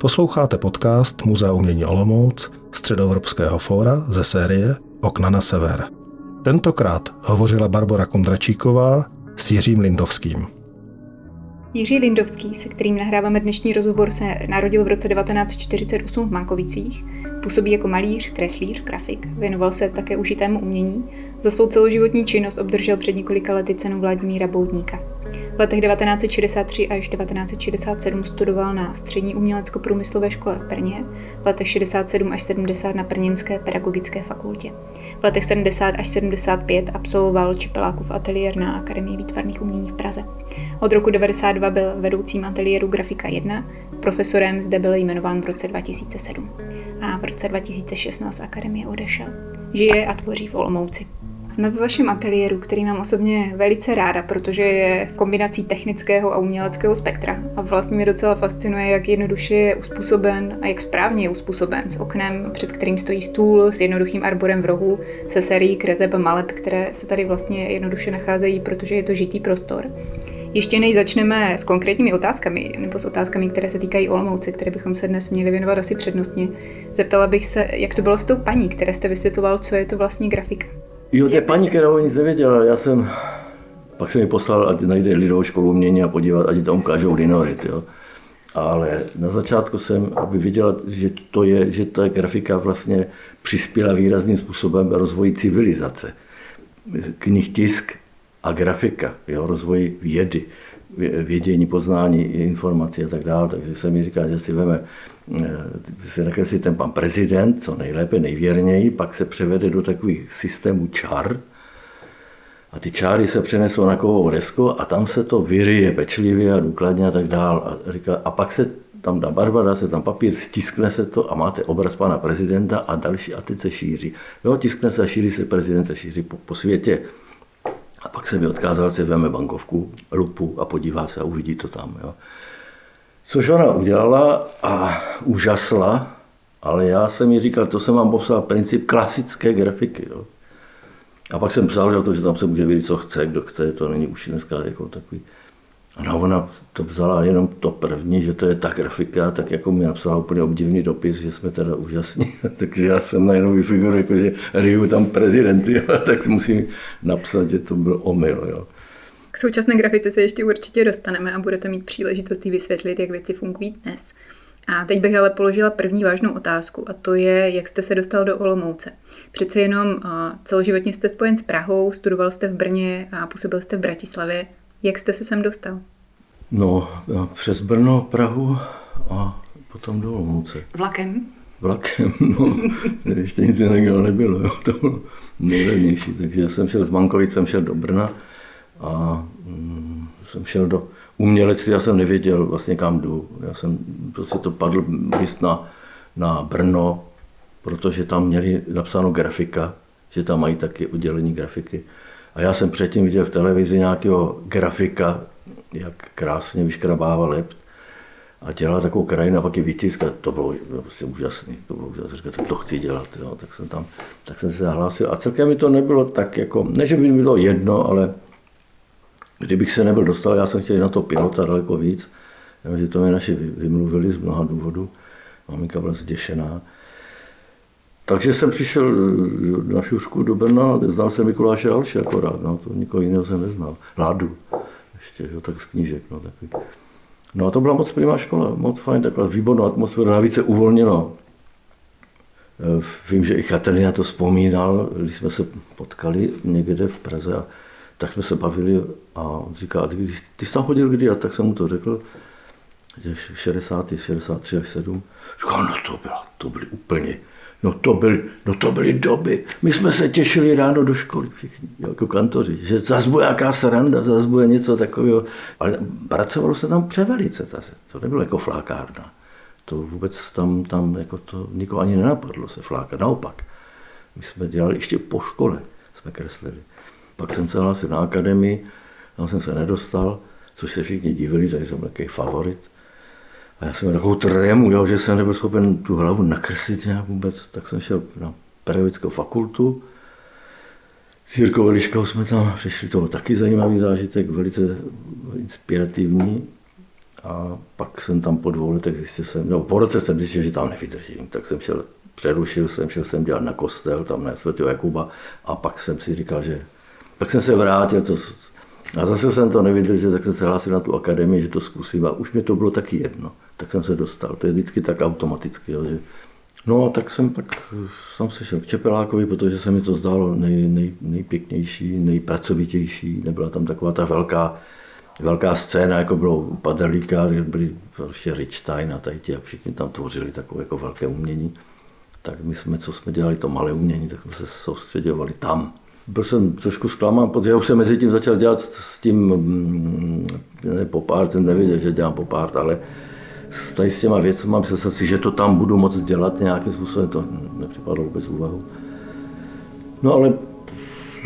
Posloucháte podcast Muzea umění Olomouc Středoevropského fóra ze série Okna na sever. Tentokrát hovořila Barbara Kondračíková s Jiřím Lindovským. Jiří Lindovský, se kterým nahráváme dnešní rozhovor, se narodil v roce 1948 v Mankovicích. Působí jako malíř, kreslíř, grafik. Věnoval se také užitému umění. Za svou celoživotní činnost obdržel před několika lety cenu Vladimíra Boudníka. V letech 1963 až 1967 studoval na Střední umělecko-průmyslové škole v Brně, v letech 67 až 70 na Brněnské pedagogické fakultě. V letech 70 až 75 absolvoval Čipelákův ateliér na Akademii výtvarných umění v Praze. Od roku 92 byl vedoucím ateliéru Grafika 1, profesorem zde byl jmenován v roce 2007 a v roce 2016 akademie odešel. Žije a tvoří v Olomouci. Jsme ve vašem ateliéru, který mám osobně velice ráda, protože je v kombinací technického a uměleckého spektra. A vlastně mě docela fascinuje, jak jednoduše je uspůsoben a jak správně je uspůsoben s oknem, před kterým stojí stůl, s jednoduchým arborem v rohu, se sérií krezeb a maleb, které se tady vlastně jednoduše nacházejí, protože je to žitý prostor. Ještě než začneme s konkrétními otázkami, nebo s otázkami, které se týkají Olomouce, které bychom se dnes měli věnovat asi přednostně, zeptala bych se, jak to bylo s tou paní, které jste vysvětloval, co je to vlastně grafika. Jo, té paní, která o nic nevěděla, já jsem, pak jsem mi poslal, ať najde lidovou školu umění a podívat, ať tam ukážou linorit, jo. Ale na začátku jsem, aby viděla, že to je, že ta grafika vlastně přispěla výrazným způsobem rozvoji civilizace. Knih tisk a grafika, jo, rozvoj vědy, vědění, poznání, informací a tak dále. Takže se mi říká, že si veme, eh, si nakreslí ten pan prezident, co nejlépe, nejvěrněji, pak se převede do takových systémů čar, a ty čáry se přenesou na kovou desku a tam se to vyryje pečlivě a důkladně a tak dále. A, říká, a pak se tam dá barva, dá se tam papír, stiskne se to a máte obraz pana prezidenta a další a teď se šíří. Jo, tiskne se a šíří se prezident, se šíří po, po světě. A pak se mi odkázal, si veme bankovku, lupu a podívá se a uvidí to tam. Jo. Což ona udělala a úžasla, ale já jsem mi říkal, to jsem vám popsal princip klasické grafiky. Jo. A pak jsem psal, to, že tam se může vidět, co chce, kdo chce, to není už dneska jako takový no, ona to vzala jenom to první, že to je ta grafika, tak jako mi napsala úplně obdivný dopis, že jsme teda úžasní. Takže já jsem najednou vyfiguroval, jako že Riu tam prezident, jo, tak musím napsat, že to byl omyl. Jo. K současné grafice se ještě určitě dostaneme a budete mít příležitost vysvětlit, jak věci fungují dnes. A teď bych ale položila první vážnou otázku a to je, jak jste se dostal do Olomouce. Přece jenom celoživotně jste spojen s Prahou, studoval jste v Brně a působil jste v Bratislavě. Jak jste se sem dostal? No, přes Brno, Prahu a potom do Olomouce. Vlakem? Vlakem, no. Ještě nic jiného nebylo, jo. to bylo nejlevnější. Takže já jsem šel z Mankovic, jsem šel do Brna a mm, jsem šel do umělectví, já jsem nevěděl vlastně kam jdu. Já jsem prostě to padl list na, na Brno, protože tam měli napsáno grafika, že tam mají taky oddělení grafiky. A já jsem předtím viděl v televizi nějakého grafika, jak krásně vyškrabával lept a dělal takovou krajinu a pak ji vytisk to bylo prostě úžasné. To bylo úžasné, říkal, tak to chci dělat. Jo. Tak jsem tam, tak jsem se zahlásil a celkem mi to nebylo tak jako, ne, že by mi bylo jedno, ale kdybych se nebyl dostal, já jsem chtěl na to pilota daleko víc, že to mě naši vymluvili z mnoha důvodů. Maminka byla zděšená. Takže jsem přišel na šušku do Brna, znal jsem Mikuláše Alše akorát, no, to nikoho jiného jsem neznal. Ládu, ještě, jo, tak z knížek, no, takový. No a to byla moc primá škola, moc fajn, taková výborná atmosféra, navíc se uvolněno. E, vím, že i Katerina to vzpomínal, když jsme se potkali někde v Praze, a tak jsme se bavili a on říká, a ty, ty jsi tam chodil kdy? A tak jsem mu to řekl, že 60, 63 až 7. Říkal, no to, bylo, to byly úplně No to, byly, no to byly doby. My jsme se těšili ráno do školy všichni, jako kantoři, že zase bude jaká sranda, zase bude něco takového. Ale pracovalo se tam převelice, to nebylo jako flákárna. To vůbec tam, tam jako to nikoho ani nenapadlo se flákat, naopak. My jsme dělali ještě po škole, jsme kreslili. Pak jsem se hlásil na akademii, tam jsem se nedostal, což se všichni divili, že jsem takový favorit. A já jsem měl takovou trému, jo, že jsem nebyl schopen tu hlavu nakreslit nějak vůbec, tak jsem šel na pedagogickou fakultu. S Jirkou Eliškou jsme tam přišli, to byl taky zajímavý zážitek, velice inspirativní. A pak jsem tam po dvou letech zjistil jsem, no po roce jsem zjistil, že tam nevydržím, tak jsem šel, přerušil jsem, šel jsem dělat na kostel, tam na svatého Jakuba a pak jsem si říkal, že pak jsem se vrátil, co, a zase jsem to nevydržel, tak jsem se hlásil na tu akademii, že to zkusím a už mě to bylo taky jedno. Tak jsem se dostal. To je vždycky tak automaticky, jo, že No a tak jsem pak jsem se šel k Čepelákovi, protože se mi to zdálo nej, nej, nejpěknější, nejpracovitější. Nebyla tam taková ta velká, velká scéna, jako bylo u Paderlíka, byli prostě Richstein a tady ti a všichni tam tvořili takové jako velké umění. Tak my jsme, co jsme dělali, to malé umění, tak jsme se soustředěvali tam. Byl jsem trošku zklamán, protože já už jsem mezi tím začal dělat s tím, mm, ne popárt, jsem nevěděl, že dělám popárt, ale s, tady s těma věcmi mám se si, že to tam budu moc dělat nějakým způsobem, to nepřipadlo vůbec úvahu. No ale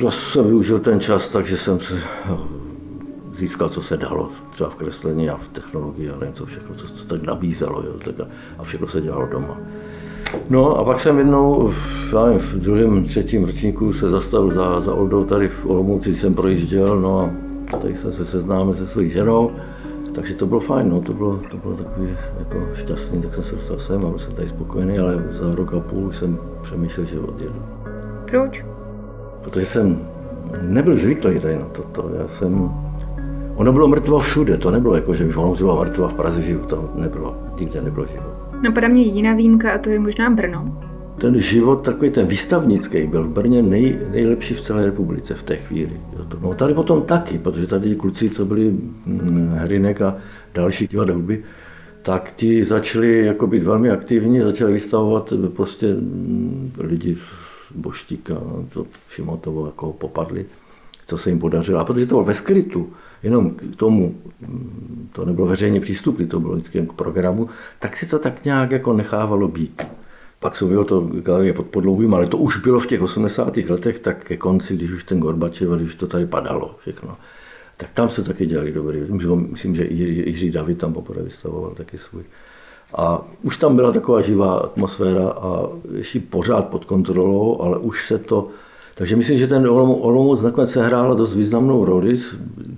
zase využil ten čas, takže jsem se získal, co se dalo, třeba v kreslení a v technologii a nevím co všechno, co, co tak nabízelo, jo, tak a, a všechno se dělalo doma. No a pak jsem jednou v, nevím, v druhém, třetím ročníku se zastavil za, za Oldou tady v Olomouci, jsem projížděl, no a tady jsem se seznámil se svojí ženou, takže to bylo fajn, no, to bylo, to bylo takový jako šťastný, tak jsem se dostal sem a byl jsem tady spokojený, ale za rok a půl jsem přemýšlel, že odjedu. Proč? Protože jsem nebyl zvyklý tady na toto. Já jsem, ono bylo mrtvo všude, to nebylo jako, že by ono bylo mrtvo v Praze živu, to nebylo, nikde nebylo život. Napadá mě jiná výjimka a to je možná Brno. Ten život, takový ten výstavnický, byl v Brně nej, nejlepší v celé republice v té chvíli. No tady potom taky, protože tady kluci, co byli hm, Hrinek a další divadlby, tak ti začali jako být velmi aktivní, začali vystavovat prostě hm, lidi z Boštíka, to Šimotovo jako popadli, co se jim podařilo. A protože to bylo ve skrytu, jenom k tomu, hm, to nebylo veřejně přístupné, to bylo vždycky k programu, tak si to tak nějak jako nechávalo být. Pak se bylo to galerie pod podlouhým, ale to už bylo v těch 80. letech, tak ke konci, když už ten Gorbačev, když to tady padalo všechno, tak tam se taky dělali dobrý. Myslím, že Jiří David tam poprvé vystavoval taky svůj. A už tam byla taková živá atmosféra a ještě pořád pod kontrolou, ale už se to... Takže myslím, že ten Olomouc nakonec se hrála dost významnou roli.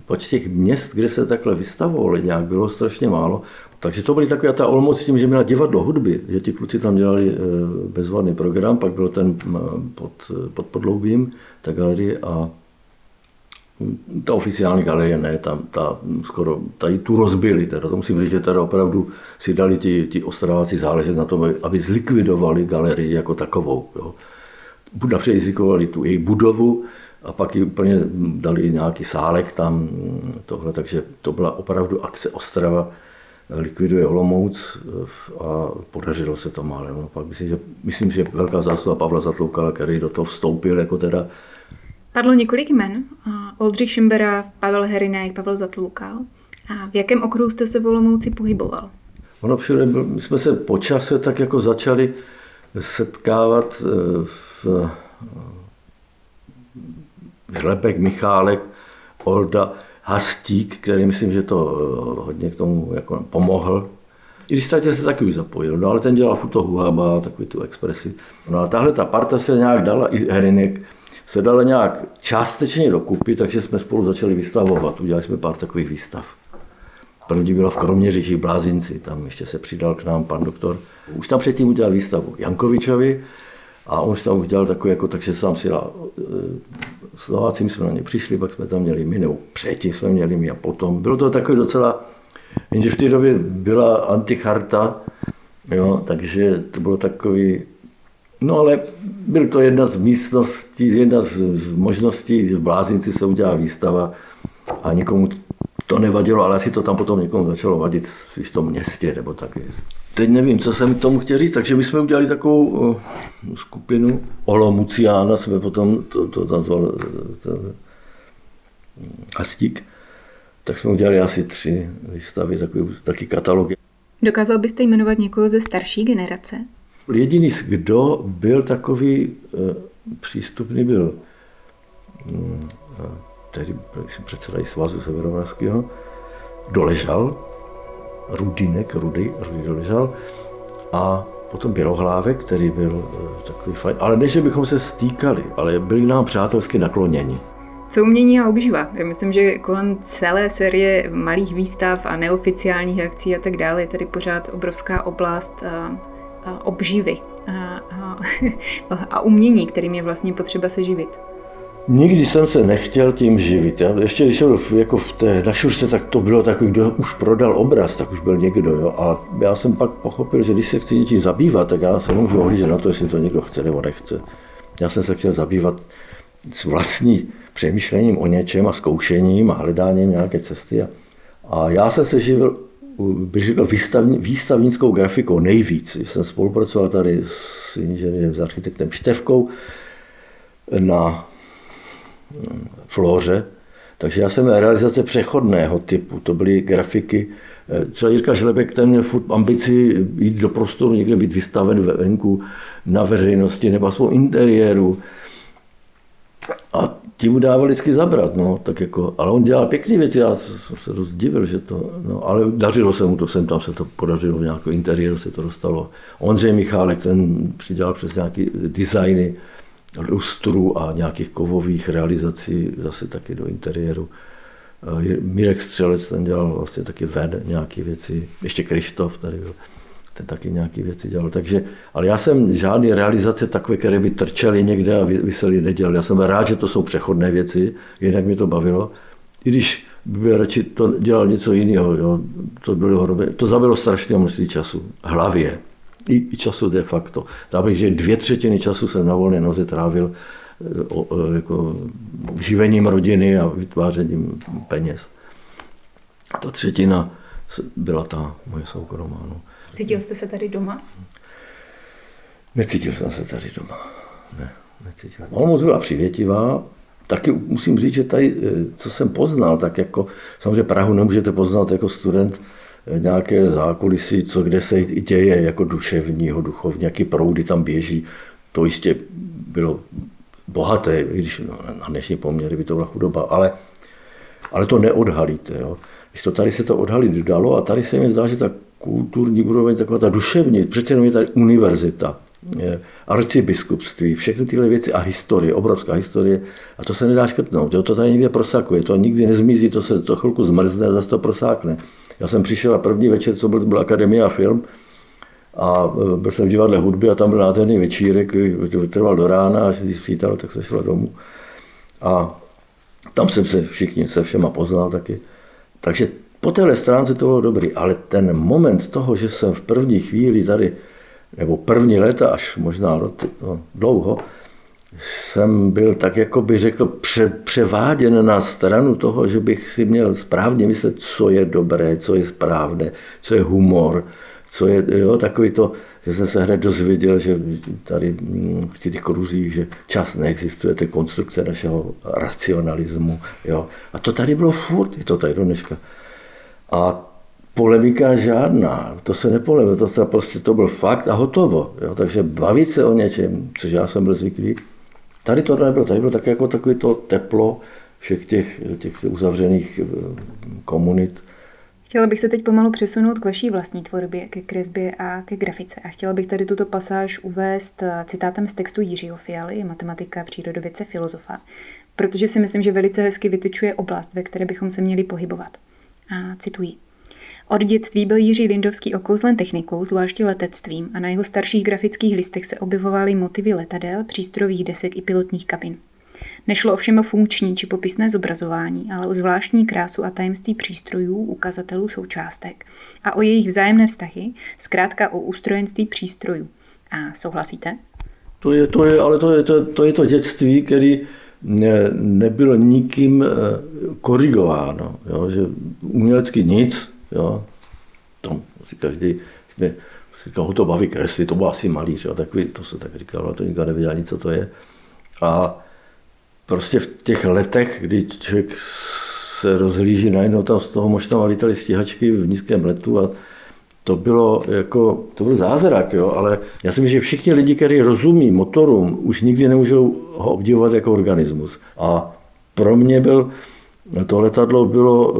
Pač těch měst, kde se takhle vystavovali nějak, bylo strašně málo. Takže to byly takové ta Olomouc s tím, že měla divadlo hudby, že ti kluci tam dělali eh, bezvadný program, pak byl ten pod, pod podloubím, ta galerie a ta oficiální galerie ne, tam ta skoro, tady tu rozbili, teda to musím říct, že teda opravdu si dali ti, ti ostraváci záležet na tom, aby zlikvidovali galerii jako takovou. Jo. Napřed zlikvidovali tu její budovu a pak ji úplně dali nějaký sálek tam, tohle, takže to byla opravdu akce Ostrava, likviduje Olomouc a podařilo se to málem. No, pak myslím, že, myslím, že velká zásluha Pavla Zatlouka, který do toho vstoupil jako teda Padlo několik jmen. Oldřich Šimbera, Pavel Herinek, Pavel Zatloukal. A v jakém okruhu jste se v Olomouci pohyboval? Ono všude, my jsme se po čase tak jako začali setkávat e, v Žlepek, Michálek, Olda, Hastík, který myslím, že to eh, hodně k tomu jako pomohl. I když Statě se taky už zapojil, no ale ten dělal futo huhaba, takový tu expresi. No a tahle ta parta se nějak dala, i Herinek, se dala nějak částečně dokupy, takže jsme spolu začali vystavovat. Udělali jsme pár takových výstav. První byla v Kroměříži Blázinci, tam ještě se přidal k nám pan doktor. Už tam předtím udělal výstavu Jankovičovi a on už tam udělal takový, jako, takže sám si dal, eh, Slováci jsme na ně přišli, pak jsme tam měli my, nebo předtím jsme měli my a potom. Bylo to takový docela, jenže v té době byla anticharta, jo, takže to bylo takový, no ale byl to jedna z místností, jedna z, z možností, v Blázinci se udělá výstava a nikomu to nevadilo, ale asi to tam potom někomu začalo vadit v tom městě nebo tak. Teď nevím, co jsem tomu chtěl říct, takže my jsme udělali takovou skupinu Olomuciána, jsme potom to, to nazval to, Hastík, tak jsme udělali asi tři výstavy, takový, taky katalogy. Dokázal byste jmenovat někoho ze starší generace? Jediný, kdo byl takový e, přístupný, byl tehdy jsem předseda i svazu Severomoravského, doležal, Rudinek, Rudy, Rudy doležal a potom Bělohlávek, který byl eh, takový fajn, ale než bychom se stýkali, ale byli nám přátelsky nakloněni. Co umění a obživa? Já myslím, že kolem celé série malých výstav a neoficiálních akcí a tak dále je tady pořád obrovská oblast a, a obživy a, a, a umění, kterým je vlastně potřeba se živit. Nikdy jsem se nechtěl tím živit. Já ještě když jsem jako v té našurce, tak to bylo takový, kdo už prodal obraz, tak už byl někdo. Jo? A já jsem pak pochopil, že když se chci něčím zabývat, tak já se nemůžu ohlížet na to, jestli to někdo chce nebo nechce. Já jsem se chtěl zabývat s vlastní přemýšlením o něčem a zkoušením a hledáním nějaké cesty. A, a já jsem se živil bych řekl, výstavní, výstavnickou grafikou nejvíc. Jsem spolupracoval tady s inženýrem, s architektem Števkou na Flóře, takže já jsem realizace přechodného typu, to byly grafiky. Třeba Jirka Žlebek, ten měl furt ambici jít do prostoru, někde být vystaven venku na veřejnosti nebo aspoň interiéru. A ti mu dávali vždycky zabrat, no, tak jako, ale on dělal pěkné věci, já jsem se dost divil, že to, no, ale dařilo se mu to, sem tam se to podařilo, v nějakou interiéru se to dostalo. Ondřej Michálek, ten přidělal přes nějaký designy, lustru a nějakých kovových realizací zase taky do interiéru. Eh, Mirek Střelec ten dělal vlastně taky ven nějaké věci, ještě Krištof tady byl, ten taky nějaké věci dělal. Takže, ale já jsem žádné realizace takové, které by trčely někde a vysely nedělal. Já jsem rád, že to jsou přechodné věci, jinak mě to bavilo. I když by radši to dělal něco jiného, jo, to, bylo, to zabilo strašně množství času, hlavě i, i času de facto. Dá bych, že dvě třetiny času jsem na volné noze trávil eh, o, o, jako živením rodiny a vytvářením peněz. A ta třetina byla ta moje soukromá. No. Cítil jste se tady doma? Necítil jsem se tady doma. Ne, necítil. Olomouc byla přivětivá, taky musím říct, že tady, eh, co jsem poznal, tak jako samozřejmě Prahu nemůžete poznat jako student, nějaké zákulisí, co kde se děje jako duševního, duchovní, jaký proudy tam běží. To jistě bylo bohaté, i když no, na dnešní poměry by to byla chudoba, ale, ale to neodhalíte. Jo. Když to tady se to odhalit dalo a tady se mi zdá, že ta kulturní úroveň, taková ta duševní, přece jenom je tady univerzita, arcibiskupství, všechny tyhle věci a historie, obrovská historie a to se nedá škrtnout, jo, to tady někde prosakuje, to nikdy nezmizí, to se to chvilku zmrzne a zase to prosákne. Já jsem přišel na první večer, co byl, byl Akademie a film, a e, byl jsem v divadle hudby a tam byl nádherný večírek, který trval do rána, až když svítalo, tak se šel domů. A tam jsem se všichni se všema poznal taky. Takže po téhle stránce to bylo dobrý, ale ten moment toho, že jsem v první chvíli tady, nebo první léta, až možná no, dlouho, jsem byl tak, jako bych řekl, pře, převáděn na stranu toho, že bych si měl správně myslet, co je dobré, co je správné, co je humor, co je jo, takový to, že jsem se hned dozvěděl, že tady mm, v těch kruzích, že čas neexistuje, to je konstrukce našeho racionalismu. Jo. A to tady bylo furt, je to tady do dneška. A polemika žádná, to se nepolemilo, to, se prostě to byl fakt a hotovo. Jo. Takže bavit se o něčem, což já jsem byl zvyklý, Tady to nebylo, tady bylo tak jako takové to teplo všech těch, těch uzavřených eh, komunit. Chtěla bych se teď pomalu přesunout k vaší vlastní tvorbě, ke kresbě a ke grafice. A chtěla bych tady tuto pasáž uvést eh, citátem z textu Jiřího Fialy, matematika, přírodovědce, filozofa, protože si myslím, že velice hezky vytyčuje oblast, ve které bychom se měli pohybovat. A cituji. Od dětství byl Jiří Lindovský okouzlen technikou, zvláště letectvím, a na jeho starších grafických listech se objevovaly motivy letadel, přístrojových desek i pilotních kabin. Nešlo ovšem o funkční či popisné zobrazování, ale o zvláštní krásu a tajemství přístrojů, ukazatelů součástek a o jejich vzájemné vztahy, zkrátka o ústrojenství přístrojů. A souhlasíte? To je to, je, ale to je to, to, je to dětství, který ne, nebylo nikým eh, korigováno. Jo, že umělecky nic, Jo. Tam si každý jsme, říkal, ho to baví kreslit, to byl asi malíř, jo, takový, to se tak říkalo, ale to nikdo nevěděl ani, co to je. A prostě v těch letech, kdy člověk se rozhlíží najednou tam z toho možná lítali stíhačky v nízkém letu a to bylo jako, to byl zázrak, jo, ale já si myslím, že všichni lidi, kteří rozumí motorům, už nikdy nemůžou ho obdivovat jako organismus. A pro mě byl to letadlo bylo,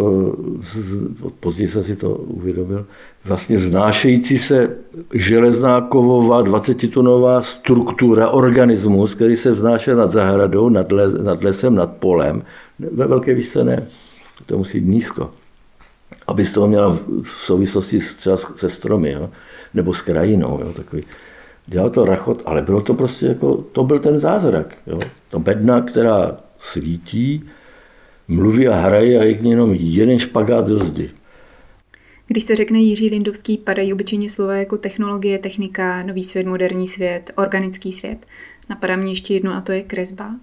eh, později jsem si to uvědomil, vlastně vznášející se železná kovová 20-tunová struktura, organismus, který se vznášel nad zahradou, nad, les, nad lesem, nad polem, ve velké výšce ne, to musí jít nízko. Aby z toho měla v souvislosti třeba se stromy, jo? nebo s krajinou, jo? takový dělal to rachot, ale bylo to prostě jako, to byl ten zázrak. Jo? To bedna, která svítí, mluví a hraje a je jenom jeden špagát do zdi. Když se řekne Jiří Lindovský, padají obyčejně slova jako technologie, technika, nový svět, moderní svět, organický svět. Napadá mě ještě jedno a to je kresba.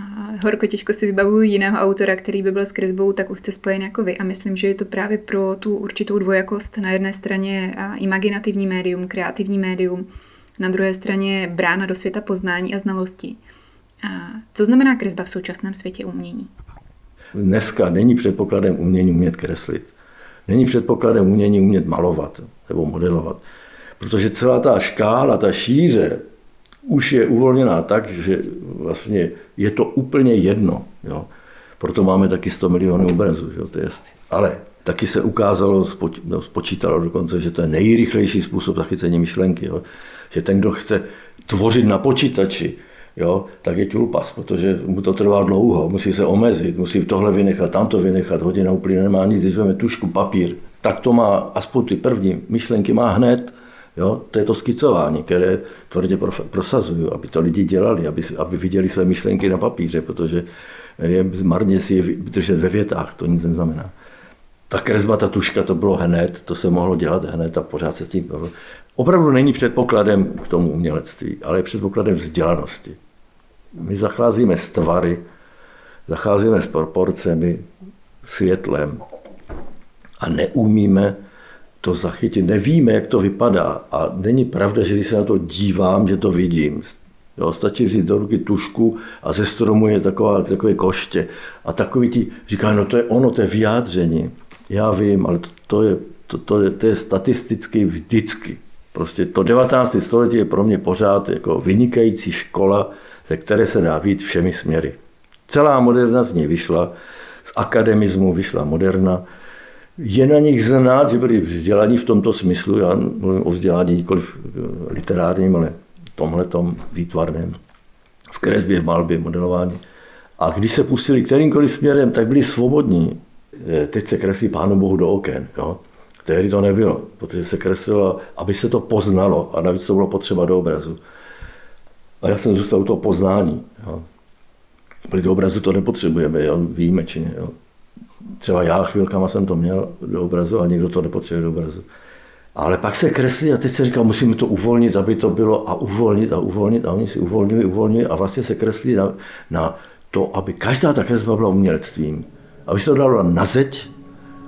A horko těžko si vybavuju jiného autora, který by byl s kresbou tak úzce spojen jako vy. A myslím, že je to právě pro tu určitou dvojakost. Na jedné straně imaginativní médium, kreativní médium, na druhé straně brána do světa poznání a znalosti. A co znamená kresba v současném světě umění? Dneska není předpokladem umění umět kreslit. Není předpokladem umění umět malovat nebo modelovat. Protože celá ta škála, ta šíře už je uvolněná tak, že vlastně je to úplně jedno. Jo. Proto máme taky 100 milionů obrazů, jo, to je jasný. Ale taky se ukázalo, no, spočítalo dokonce, že to je nejrychlejší způsob zachycení myšlenky. Jo. Že ten, kdo chce tvořit na počítači, jo, tak je tulpas, protože mu to trvá dlouho, musí se omezit, musí tohle vynechat, tamto vynechat, hodina úplně nemá nic, když vezme tušku, papír, tak to má, aspoň ty první myšlenky má hned, Jo? To je to skicování, které tvrdě prosazuju, aby to lidi dělali, aby, aby viděli své myšlenky na papíře, protože je marně si je držet ve větách, to nic neznamená. Ta kresba, ta tuška, to bylo hned, to se mohlo dělat hned a pořád se s tím... Opravdu není předpokladem k tomu umělectví, ale je předpokladem vzdělanosti. My zacházíme s tvary, zacházíme s proporcemi, světlem a neumíme to zachytit. Nevíme, jak to vypadá a není pravda, že když se na to dívám, že to vidím. Jo, stačí vzít do ruky tušku a ze stromu je taková, takové koště. A takový ti říká, no to je ono, to je vyjádření. Já vím, ale to, to, je, to, to, je, to je statisticky vždycky. Prostě to 19. století je pro mě pořád jako vynikající škola, ze které se dá být všemi směry. Celá moderna z ní vyšla, z akademismu vyšla moderna, je na nich znát, že byli vzdělaní v tomto smyslu, já mluvím o vzdělání nikoli eh, literárním, ale tomhletom výtvarném, v kresbě, v malbě, modelování. A když se pustili kterýmkoliv směrem, tak byli svobodní. Eh, teď se kreslí Pánu Bohu do oken. Jo? Tehdy to nebylo, protože se kreslilo, aby se to poznalo a navíc to bylo potřeba do obrazu. A já jsem zůstal u toho poznání. Jo? Byli do obrazu to nepotřebujeme, jo? výjimečně. Jo? třeba já chvilkama jsem to měl do obrazu a někdo to nepotřebuje do obrazu. Ale pak se kreslí a teď se říká, musíme to uvolnit, aby to bylo a uvolnit a uvolnit a oni si uvolňují, uvolňují a vlastně se kreslí na, na to, aby každá ta kresba byla umělectvím. Aby se to dalo na zeď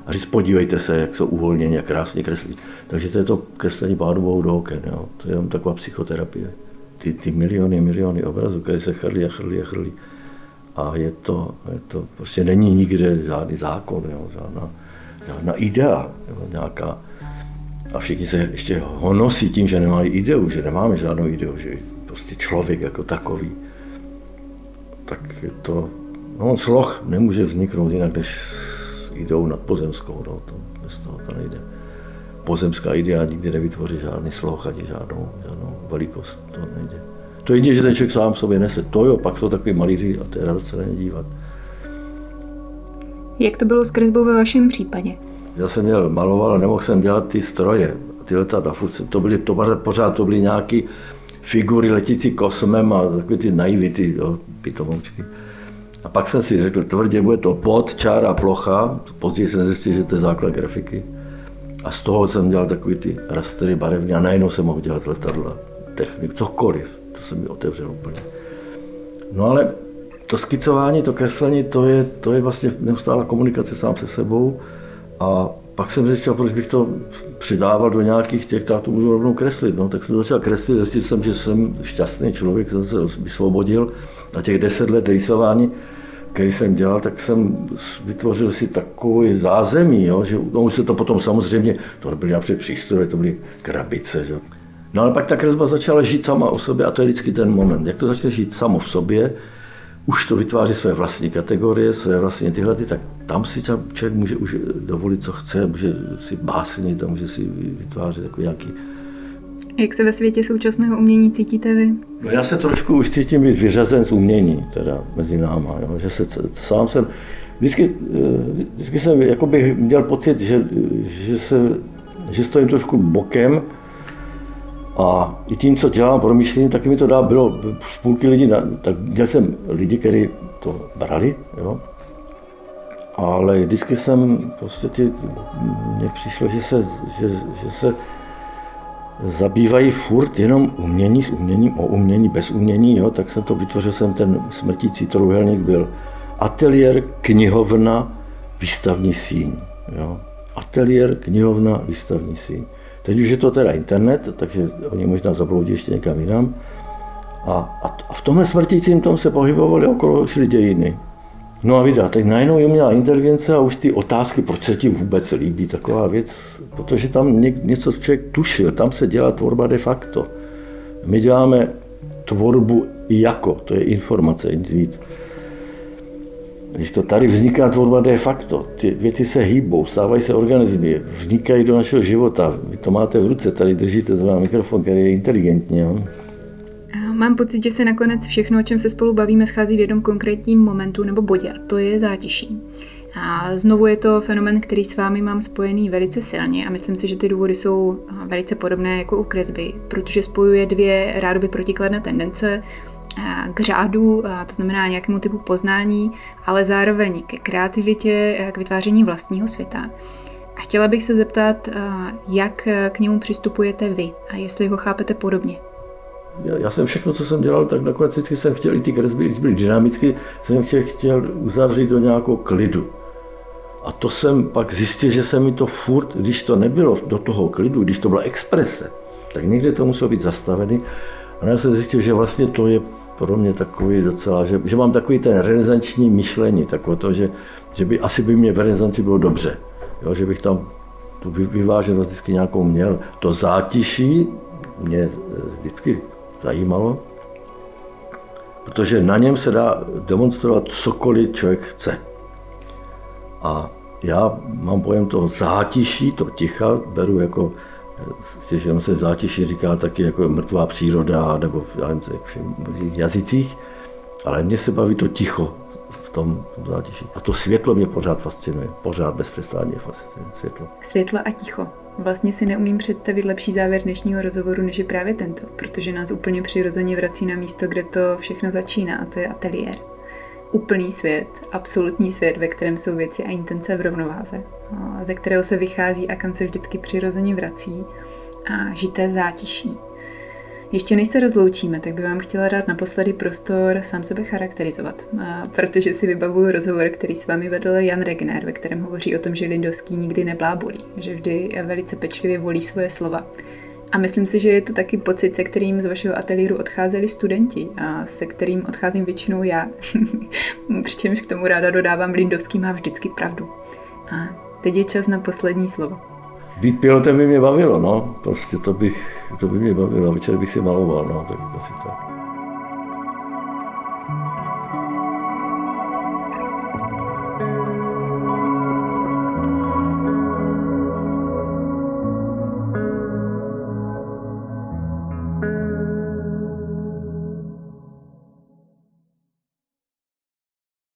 a říct, podívejte se, jak jsou uvolněni a krásně kreslí. Takže to je to kreslení pádu bohu do oken. Jo. To je jenom taková psychoterapie. Ty, ty miliony, miliony obrazů, které se chrlí a chrlí a chrlí a je to, je to prostě není nikde žádný zákon, jo, žádná, žádná idea, jo, nějaká. A všichni se ještě honosí tím, že nemají ideu, že nemáme žádnou ideu, že prostě člověk jako takový. Tak je to, no sloh nemůže vzniknout jinak, než ideou nadpozemskou, no, to, bez toho to nejde. Pozemská idea nikdy nevytvoří žádný sloh, ani žádnou, žádnou velikost, to nejde. To jedině, že ten člověk sám sobě nese. To jo, pak jsou takový malíři a to je radost se na ně dívat. Jak to bylo s kresbou ve vašem případě? Já jsem měl maloval a nemohl jsem dělat ty stroje, ty letadla. To byly, to pořád to byly nějaké figury letící kosmem a takové ty naivity, jo, pitomoučky. A pak jsem si řekl, tvrdě bude to pod, čára, plocha. Později jsem zjistil, že to je základ grafiky. A z toho jsem dělal takový ty rastery barevné a najednou jsem mohl dělat letadla, technik, cokoliv to se mi otevřelo úplně. No ale to skicování, to kreslení, to je, to je vlastně neustálá komunikace sám se sebou a pak jsem zjistil, proč bych to přidával do nějakých těch, tak to můžu rovnou kreslit. No, tak jsem začal kreslit, zjistil jsem, že jsem šťastný člověk, jsem se vysvobodil na těch deset let rýsování, který jsem dělal, tak jsem vytvořil si takový zázemí, jo, že no, už se to potom samozřejmě, to nebyly například přístroje, to byly krabice, že? No ale pak ta kresba začala žít sama o sobě a to je vždycky ten moment. Jak to začne žít samo v sobě, už to vytváří své vlastní kategorie, své vlastní tyhle, tak tam si člověk může už dovolit, co chce, může si básnit a může si vytvářet takový nějaký jak se ve světě současného umění cítíte vy? No já se trošku už cítím být vyřazen z umění, teda mezi náma, jo? že se sám jsem, vždycky, eh, vždycky jsem jako bych měl pocit, že, že, se, že stojím trošku bokem a i tím, co dělám, promýšlím, taky mi to dá, bylo spůlky lidí, tak měl jsem lidi, kteří to brali, jo? ale vždycky jsem prostě ty, mně přišlo, že se, že, že se zabývají furt jenom umění s uměním, o umění bez umění, jo, tak jsem to vytvořil, jsem ten smrtící trojuhelník byl ateliér, knihovna, výstavní síň. Jo. Ateliér, knihovna, výstavní síň. Teď už je to teda internet, takže oni možná zabloudí ještě někam jinam. A, a v tomhle smrtícím tom se pohybovali okolo šli dějiny. No a vydá, teď najednou je měla inteligence a už ty otázky, proč se ti vůbec líbí taková věc, protože tam něco člověk tušil, tam se dělá tvorba de facto. My děláme tvorbu jako, to je informace, nic víc. Když to tady vzniká tvorba de facto, ty věci se hýbou, stávají se organismy, vznikají do našeho života. Vy to máte v ruce, tady držíte zrovna mikrofon, který je inteligentní. Jo? Mám pocit, že se nakonec všechno, o čem se spolu bavíme, schází v jednom konkrétním momentu nebo bodě, a to je zátiší. A znovu je to fenomen, který s vámi mám spojený velice silně a myslím si, že ty důvody jsou velice podobné jako u kresby, protože spojuje dvě rádoby protikladné tendence k řádu, to znamená nějakému typu poznání, ale zároveň ke kreativitě, k vytváření vlastního světa. A chtěla bych se zeptat, jak k němu přistupujete vy a jestli ho chápete podobně já, já jsem všechno, co jsem dělal, tak nakonec vždycky jsem chtěl i ty kresby, když byly dynamicky, jsem chtěl, chtěl uzavřít do nějakého klidu. A to jsem pak zjistil, že se mi to furt, když to nebylo do toho klidu, když to byla exprese, tak někde to muselo být zastavený. A já jsem zjistil, že vlastně to je pro mě takový docela, že, že mám takový ten renesanční myšlení, takové to, že, že by asi by mě v renesanci bylo dobře. Jo, že bych tam tu vyváženost vždycky nějakou měl. To zátiší mě vždycky zajímalo, protože na něm se dá demonstrovat cokoliv člověk chce. A já mám pojem toho zátiší, to ticha, beru jako, že se zátiší říká taky jako mrtvá příroda, nebo v jazycích, ale mně se baví to ticho v tom, v tom. A to světlo mě pořád fascinuje, pořád bez přestání fascinuje světlo. Světlo a ticho. Vlastně si neumím představit lepší závěr dnešního rozhovoru, než je právě tento, protože nás úplně přirozeně vrací na místo, kde to všechno začíná, a to je ateliér. Úplný svět, absolutní svět, ve kterém jsou věci a intence v rovnováze, ze kterého se vychází a kam se vždycky přirozeně vrací a žité zátiší. Ještě než se rozloučíme, tak bych vám chtěla dát naposledy prostor sám sebe charakterizovat, protože si vybavuju rozhovor, který s vámi vedl Jan Regner, ve kterém hovoří o tom, že Lindovský nikdy neblábolí, že vždy velice pečlivě volí svoje slova. A myslím si, že je to taky pocit, se kterým z vašeho ateliéru odcházeli studenti a se kterým odcházím většinou já. Přičemž k tomu ráda dodávám, Lindovský má vždycky pravdu. A teď je čas na poslední slovo. Být pilotem by mě bavilo, no. Prostě to, bych, to by mě bavilo. Večer bych si maloval, no. Tak asi tak.